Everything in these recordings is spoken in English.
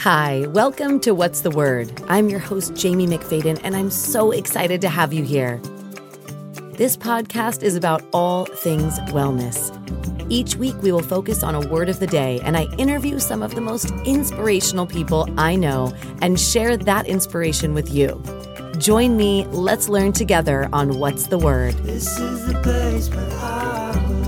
Hi, welcome to What's the Word? I'm your host, Jamie McFadden, and I'm so excited to have you here. This podcast is about all things wellness. Each week, we will focus on a word of the day, and I interview some of the most inspirational people I know and share that inspiration with you. Join me, let's learn together on What's the Word. This is the place where I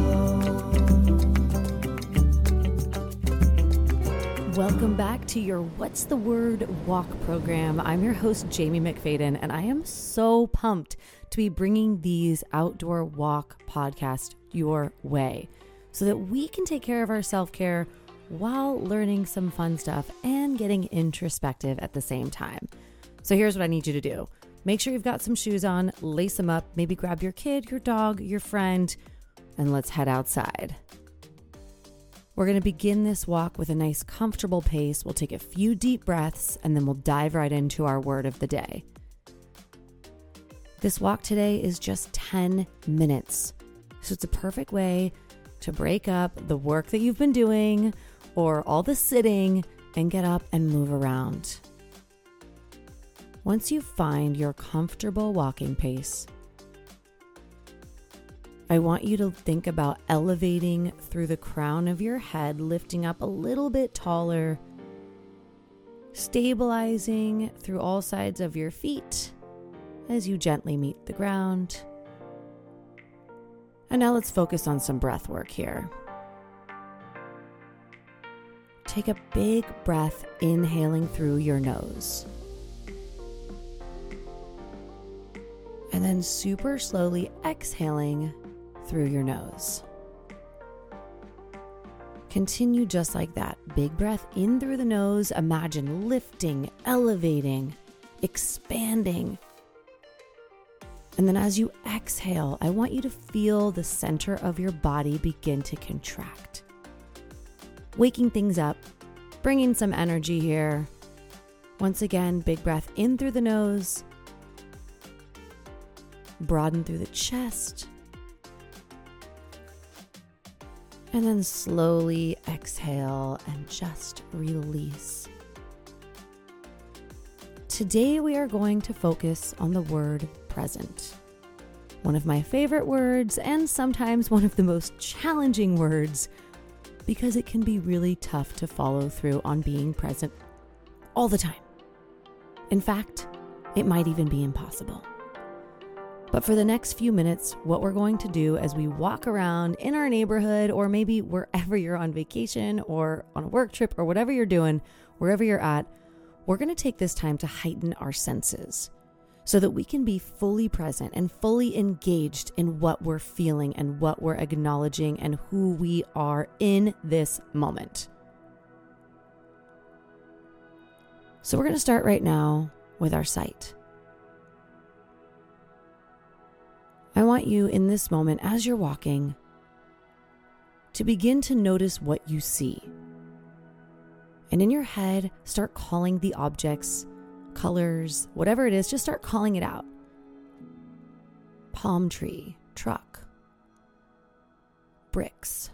Welcome back to your What's the Word Walk program. I'm your host, Jamie McFadden, and I am so pumped to be bringing these outdoor walk podcasts your way so that we can take care of our self care while learning some fun stuff and getting introspective at the same time. So here's what I need you to do make sure you've got some shoes on, lace them up, maybe grab your kid, your dog, your friend, and let's head outside. We're going to begin this walk with a nice, comfortable pace. We'll take a few deep breaths and then we'll dive right into our word of the day. This walk today is just 10 minutes. So it's a perfect way to break up the work that you've been doing or all the sitting and get up and move around. Once you find your comfortable walking pace, I want you to think about elevating through the crown of your head, lifting up a little bit taller, stabilizing through all sides of your feet as you gently meet the ground. And now let's focus on some breath work here. Take a big breath, inhaling through your nose. And then super slowly exhaling through your nose. Continue just like that. Big breath in through the nose. Imagine lifting, elevating, expanding. And then as you exhale, I want you to feel the center of your body begin to contract. Waking things up, bringing some energy here. Once again, big breath in through the nose, broaden through the chest, and then slowly exhale and just release. Today, we are going to focus on the word present. One of my favorite words, and sometimes one of the most challenging words, because it can be really tough to follow through on being present all the time. In fact, it might even be impossible. But for the next few minutes, what we're going to do as we walk around in our neighborhood, or maybe wherever you're on vacation or on a work trip or whatever you're doing, wherever you're at, we're going to take this time to heighten our senses so that we can be fully present and fully engaged in what we're feeling and what we're acknowledging and who we are in this moment. So, we're going to start right now with our sight. I want you in this moment, as you're walking, to begin to notice what you see. And in your head, start calling the objects, colors, whatever it is, just start calling it out. Palm tree, truck, bricks,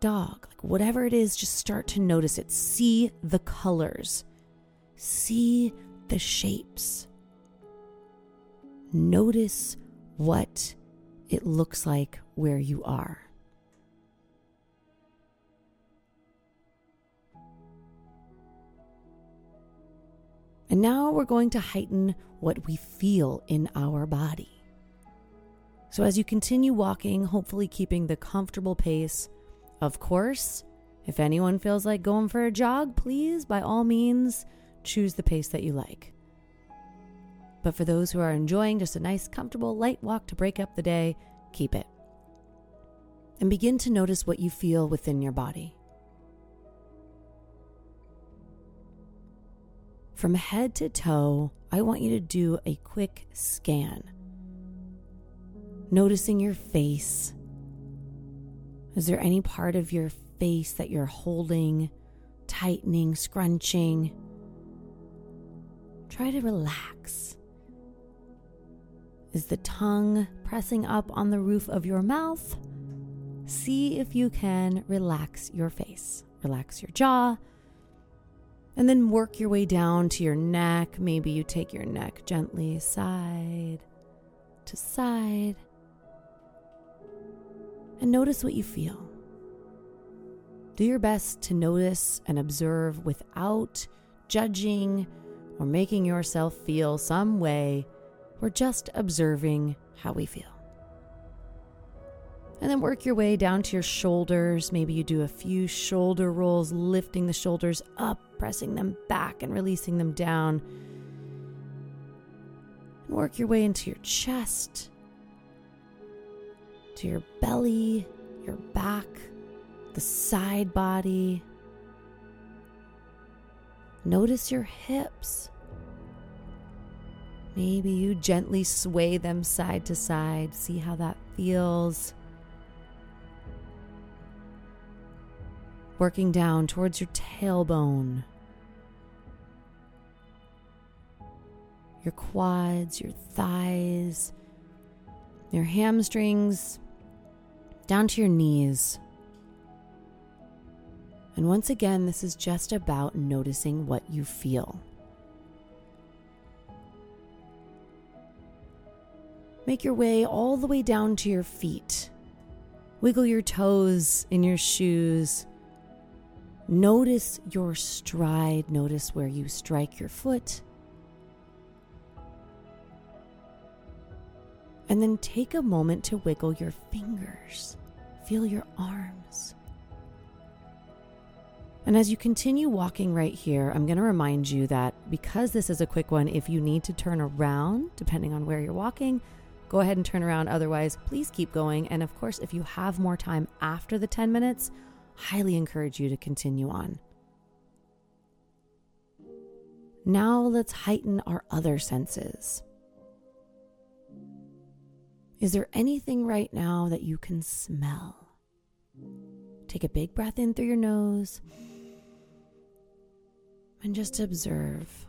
dog, like whatever it is, just start to notice it. See the colors, see the shapes. Notice what it looks like where you are. And now we're going to heighten what we feel in our body. So, as you continue walking, hopefully keeping the comfortable pace, of course, if anyone feels like going for a jog, please, by all means, choose the pace that you like. But for those who are enjoying just a nice, comfortable, light walk to break up the day, keep it. And begin to notice what you feel within your body. From head to toe, I want you to do a quick scan. Noticing your face. Is there any part of your face that you're holding, tightening, scrunching? Try to relax. Is the tongue pressing up on the roof of your mouth? See if you can relax your face. Relax your jaw And then work your way down to your neck. Maybe you take your neck gently side to side. And notice what you feel. Do your best to notice and observe without judging or making yourself feel some way. We're just observing how we feel. And then work your way down to your shoulders. Maybe you do a few shoulder rolls, lifting the shoulders up, pressing them back, and releasing them down. And work your way into your chest, to your belly, your back the side body. Notice your hips. Maybe you gently sway them side to side. See how that feels. Working down towards your tailbone, your quads, your thighs, your hamstrings, down to your knees. And once again, this is just about noticing what you feel. Make your way all the way down to your feet. Wiggle your toes in your shoes. Notice your stride. Notice where you strike your foot. And then take a moment to wiggle your fingers. Feel your arms. And as you continue walking right here, I'm going to remind you that because this is a quick one, if you need to turn around, depending on where you're walking, go ahead and turn around. Otherwise, please keep going. And of course, if you have more time after the 10 minutes, highly encourage you to continue on. Now let's heighten our other senses. Is there anything right now that you can smell? Take a big breath in through your nose and just observe.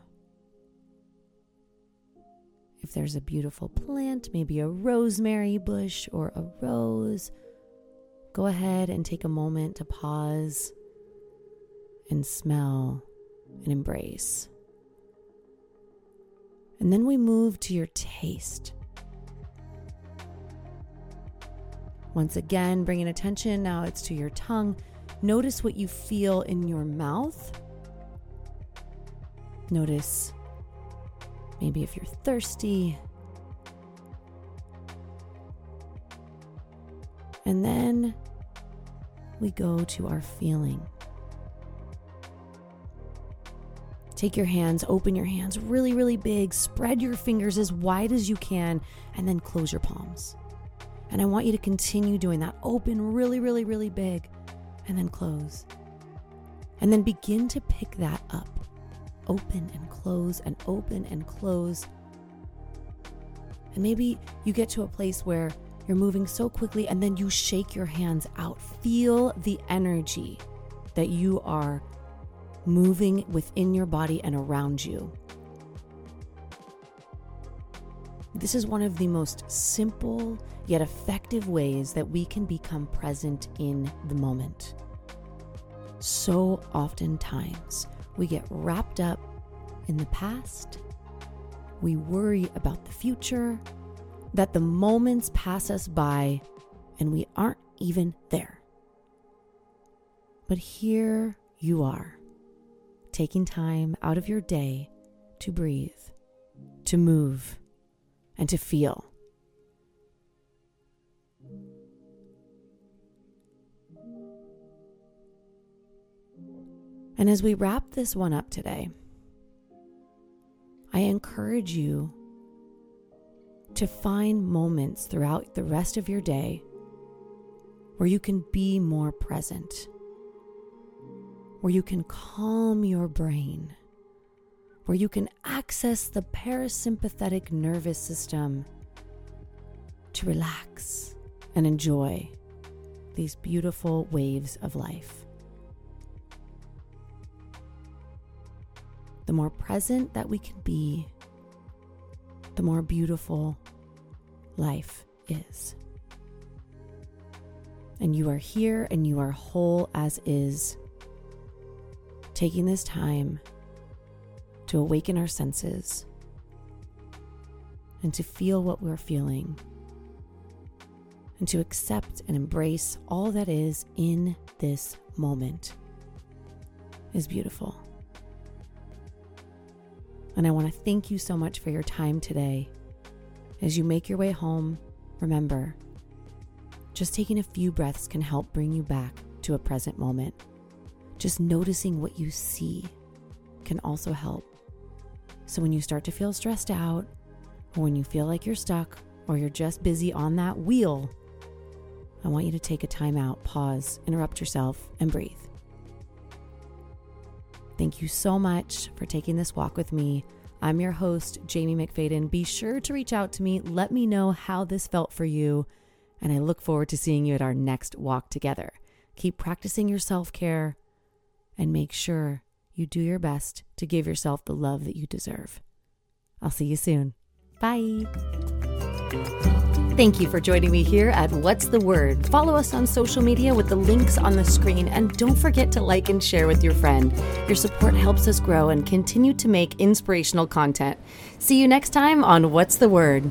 If there's a beautiful plant, maybe a rosemary bush or a rose, go ahead and take a moment to pause and smell and embrace. And then we move to your taste. Once again, bringing attention, now it's to your tongue. Notice what you feel in your mouth Notice maybe if you're thirsty. And then we go to our feeling. Take your hands, open your hands really, really big, spread your fingers as wide as you can, and then close your palms. And I want you to continue doing that. Open really, really, really big, and then close. And then begin to pick that up open and close and open and close. And maybe you get to a place where you're moving so quickly and then you shake your hands out. Feel the energy that you are moving within your body and around you. This is one of the most simple yet effective ways that we can become present in the moment. So oftentimes, we get wrapped up in the past. We worry about the future, that the moments pass us by and we aren't even there. But here you are, taking time out of your day to breathe, to move, and to feel. And as we wrap this one up today, I encourage you to find moments throughout the rest of your day where you can be more present, where you can calm your brain, where you can access the parasympathetic nervous system to relax and enjoy these beautiful waves of life. The more present that we can be, the more beautiful life is. And you are here and you are whole as is, taking this time to awaken our senses and to feel what we're feeling and to accept and embrace all that is in this moment is beautiful. And I want to thank you so much for your time today. As you make your way home, remember, just taking a few breaths can help bring you back to a present moment. Just noticing what you see can also help. So when you start to feel stressed out, or when you feel like you're stuck, or you're just busy on that wheel, I want you to take a time out, pause, interrupt yourself, and breathe. Thank you so much for taking this walk with me. I'm your host, Jamie McFadden. Be sure to reach out to me. Let me know how this felt for you. And I look forward to seeing you at our next walk together. Keep practicing your self care and make sure you do your best to give yourself the love that you deserve. I'll see you soon. Bye. Thank you for joining me here at What's the Word. Follow us on social media with the links on the screen and don't forget to like and share with your friend. Your support helps us grow and continue to make inspirational content. See you next time on What's the Word.